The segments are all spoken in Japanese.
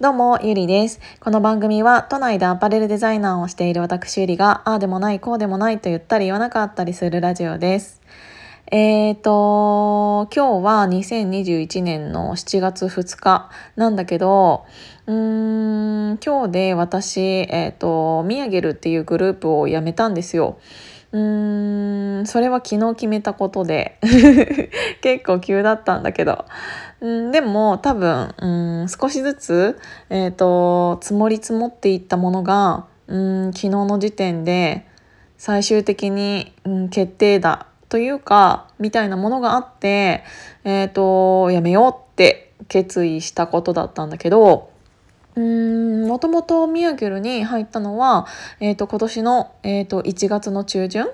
どうも、ゆりです。この番組は、都内でアパレルデザイナーをしている私ゆりが、ああでもない、こうでもないと言ったり言わなかったりするラジオです。えーと、今日は2021年の7月2日なんだけど、うーん、今日で私、えーと、ミヤゲルっていうグループを辞めたんですよ。うーんそれは昨日決めたことで 結構急だったんだけどうんでも多分うん少しずつ、えーと、積もり積もっていったものがうん昨日の時点で最終的に、うん、決定だというかみたいなものがあって、えーと、やめようって決意したことだったんだけどもともとミヤギュルに入ったのは、えーと、今年の、えーと、1月の中旬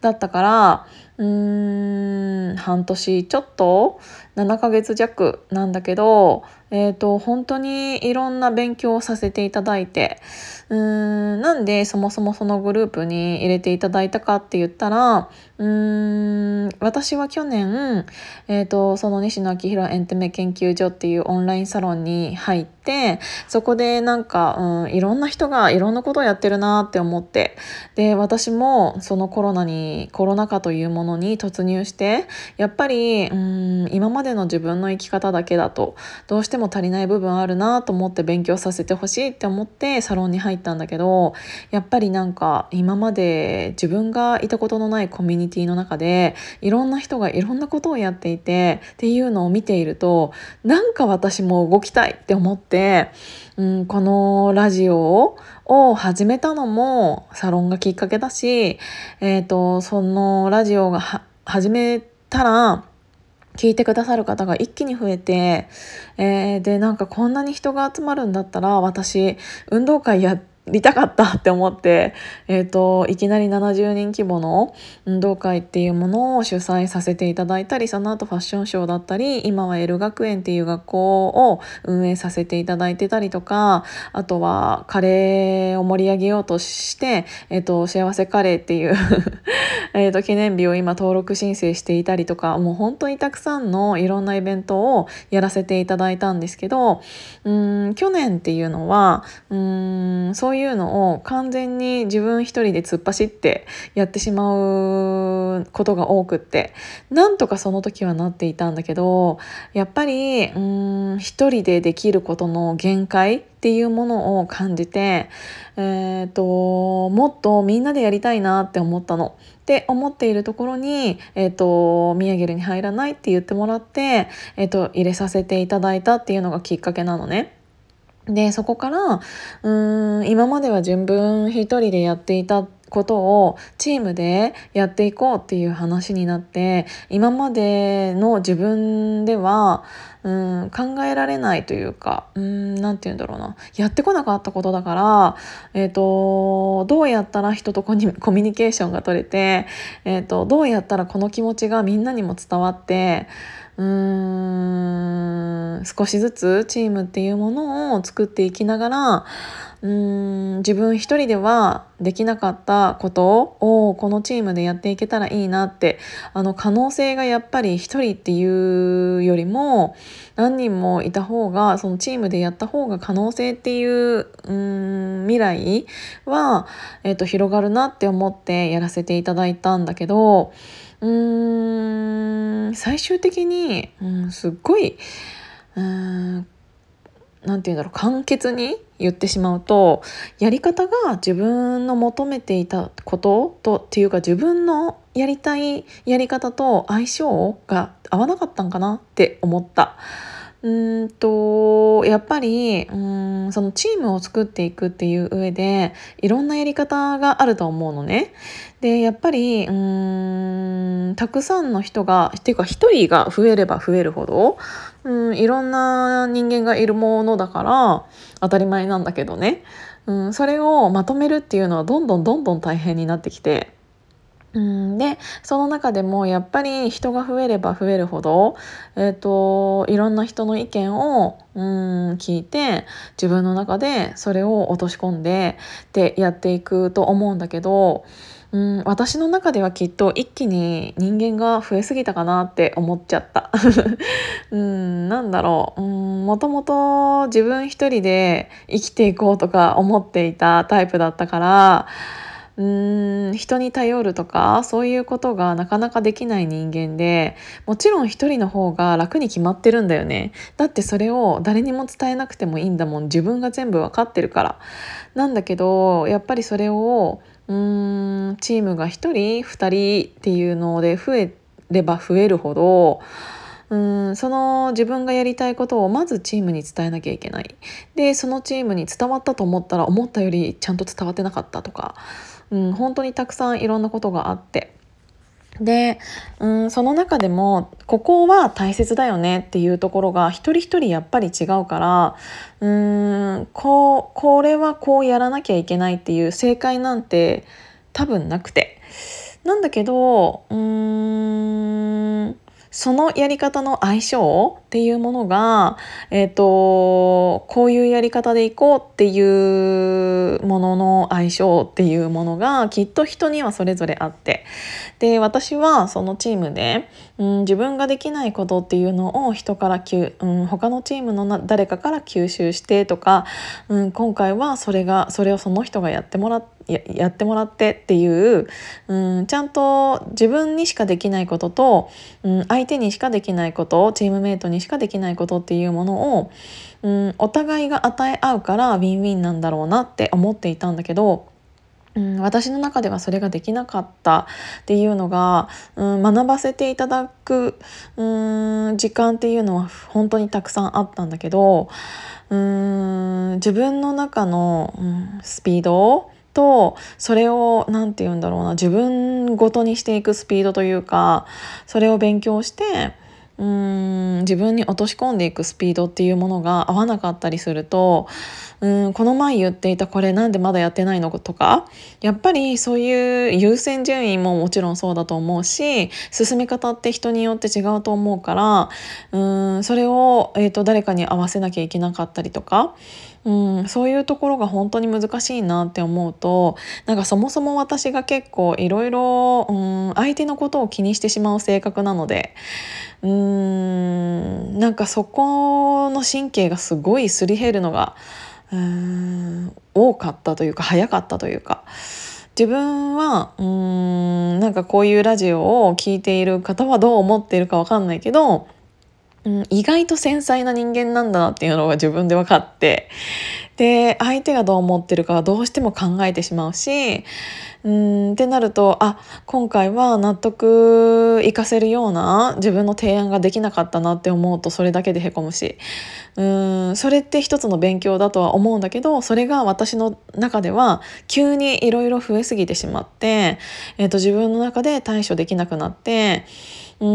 だったから半年ちょっと？7ヶ月弱なんだけど、えーと、本当にいろんな勉強をさせていただいてうーんなんでそもそもそのグループに入れていただいたかって言ったらうーん私は去年、えー、とその西野昭弘エンタメ研究所っていうオンラインサロンに入ってそこでなんか、うん、いろんな人がいろんなことをやってるなって思ってで私もそのコロナにコロナ禍というもののに突入してやっぱりうん今までの自分の生き方だけだとどうしても足りない部分あるなと思って勉強させてほしいって思ってサロンに入ったんだけどやっぱりなんか今まで自分がいたことのないコミュニティの中でいろんな人がいろんなことをやっていてっていうのを見ているとなんか私も動きたいって思って、うん、このラジオをを始めたのもサロンがきっかけだし、えーと、そのラジオが始めたら聞いてくださる方が一気に増えて、えー、でなんかこんなに人が集まるんだったら私運動会やってりたかったって思って、えーと、いきなり70人規模の運動会っていうものを主催させていただいたりその後ファッションショーだったり今は L 学園っていう学校を運営させていただいてたりとかあとはカレーを盛り上げようとして、えーと、幸せカレーっていう えと記念日を今登録申請していたりとかもう本当にたくさんのいろんなイベントをやらせていただいたんですけどうん去年っていうのはうんそういうそういうのを完全に自分一人で突っ走ってやってしまうことが多くってなんとかその時はなっていたんだけどやっぱりうん一人でできることの限界っていうものを感じて、えーと、もっとみんなでやりたいなって思ったの。って思っているところに、えーと、ミヤゲルに入らないって言ってもらって、えーと入れさせていただいたっていうのがきっかけなのね。でそこからうん今までは自分一人でやっていたことをチームでやっていこうっていう話になって今までの自分ではうん考えられないというか何て言うんだろうな。やってこなかったことだから、えーと、どうやったら人とコミュニケーションが取れて、えーとどうやったらこの気持ちがみんなにも伝わって少しずつチームっていうものを作っていきながらうーん自分一人ではできなかったことをこのチームでやっていけたらいいなってあの可能性がやっぱり一人っていうよりも何人もいた方がそのチームでやった方が可能性っていううん未来は、えーと広がるなって思ってやらせていただいたんだけどうーん最終的に、うん、すっごいうんなんて言うんだろう簡潔に言ってしまうとやり方が自分の求めていたこととっていうか自分のやりたいやり方と相性が合わなかったんかなって思った。うんとやっぱりうんそのチームを作っていくっていう上でいろんなやり方があると思うのね。でやっぱりうんたくさんの人がっていうか一人が増えれば増えるほどうんいろんな人間がいるものだから当たり前なんだけどね、うん、それをまとめるっていうのはどんどんどんどん大変になってきて。うんでその中でもやっぱり人が増えれば増えるほど、えーと、いろんな人の意見をうん聞いて自分の中でそれを落とし込んでってやっていくと思うんだけどうん、私の中ではきっと一気に人間が増えすぎたかなって思っちゃった。うん、なんだろう、うん、もともと自分一人で生きていこうとか思っていたタイプだったから、うーん人に頼るとかそういうことがなかなかできない人間でもちろん一人の方が楽に決まってるんだよね。だってそれを誰にも伝えなくてもいいんだもん。自分が全部わかってるから。なんだけどやっぱりそれをうんチームが1人2人っていうので増えれば増えるほどうんその自分がやりたいことをまずチームに伝えなきゃいけない。でそのチームに伝わったと思ったら思ったよりちゃんと伝わってなかったとかうん、本当にたくさんいろんなことがあって。で、うん、その中でもここは大切だよねっていうところが一人一人やっぱり違うからうんこうこれはこうやらなきゃいけないっていう正解なんて多分なくて。なんだけどうんそのやり方の相性っていうものが、えーと、こういうやり方でいこうっていうものの相性っていうものがきっと人にはそれぞれあって。で私はそのチームで、うん、自分ができないことっていうのを人からうん、他のチームの誰かから吸収してとか、うん、今回はそれがそれをその人がやってもらってややってもらってっていう、うん、ちゃんと自分にしかできないことと、うん、相手にしかできないことチームメイトにしかできないことっていうものを、うん、お互いが与え合うからウィンウィンなんだろうなって思っていたんだけど。うん、私の中ではそれができなかったっていうのが、うん、学ばせていただく、うん、時間っていうのは本当にたくさんあったんだけどうん自分の中の、うん、スピードとそれを何て言うんだろうな自分ごとにしていくスピードというかそれを勉強してうーん自分に落とし込んでいくスピードっていうものが合わなかったりするとうんこの前言っていたこれなんでまだやってないのとかやっぱりそういう優先順位ももちろんそうだと思うし進め方って人によって違うと思うからうんそれを、えーと誰かに合わせなきゃいけなかったりとかうん、そういうところが本当に難しいなって思うとなんかそもそも私が結構いろいろ相手のことを気にしてしまう性格なのでうーんなんかそこの神経がすごいすり減るのがうーん多かったというか早かったというか。自分はうーんなんかこういうラジオを聴いている方はどう思っているか分かんないけどうん、意外と繊細な人間なんだなっていうのが自分で分かってで相手がどう思ってるかはどうしても考えてしまうしうんってなるとあ今回は納得いかせるような自分の提案ができなかったなって思うとそれだけでへこむしうんそれって一つの勉強だとは思うんだけどそれが私の中では急にいろいろ増えすぎてしまって、えーと自分の中で対処できなくなって。う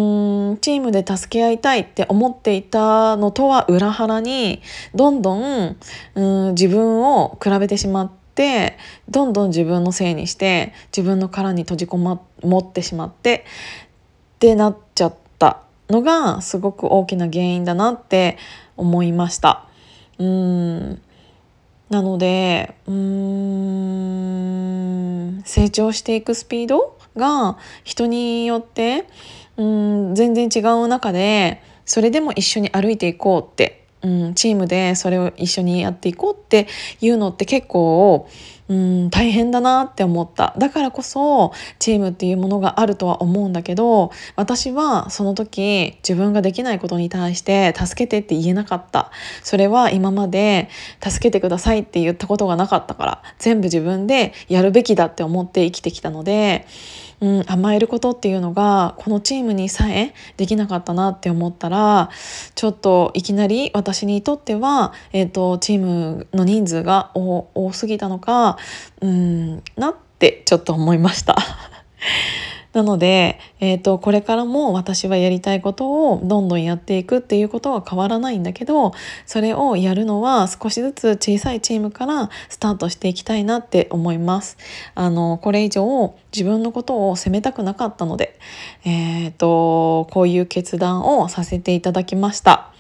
んチームで助け合いたいって思っていたのとは裏腹にどんどんうん自分を比べてしまってどんどん自分のせいにして自分の殻に閉じこまってしまってってなっちゃったのがすごく大きな原因だなって思いました。うんなのでうん成長していくスピードが人によってうん全然違う中でそれでも一緒に歩いていこうって、うん、チームでそれを一緒にやっていこうっていうのって結構うん大変だなって思った。だからこそチームっていうものがあるとは思うんだけど私はその時自分ができないことに対して助けてって言えなかった。それは今まで助けてくださいって言ったことがなかったから全部自分でやるべきだって思って生きてきたのでうん、甘えることっていうのがこのチームにさえできなかったなって思ったらちょっといきなり私にとっては、えーと、チームの人数が多すぎたのかうんなってちょっと思いました。なので、えーと、これからも私はやりたいことをどんどんやっていくっていうことは変わらないんだけどそれをやるのは少しずつ小さいチームからスタートしていきたいなって思います。あのこれ以上自分のことを責めたくなかったので、えーと、こういう決断をさせていただきました。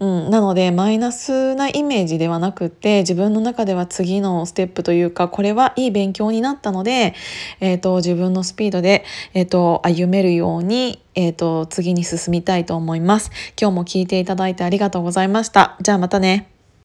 うん、なのでマイナスなイメージではなくって自分の中では次のステップというかこれはいい勉強になったので、えーと、自分のスピードで、えーと、歩めるように、えーと次に進みたいと思います。今日も聞いていただいてありがとうございました。じゃあまたね。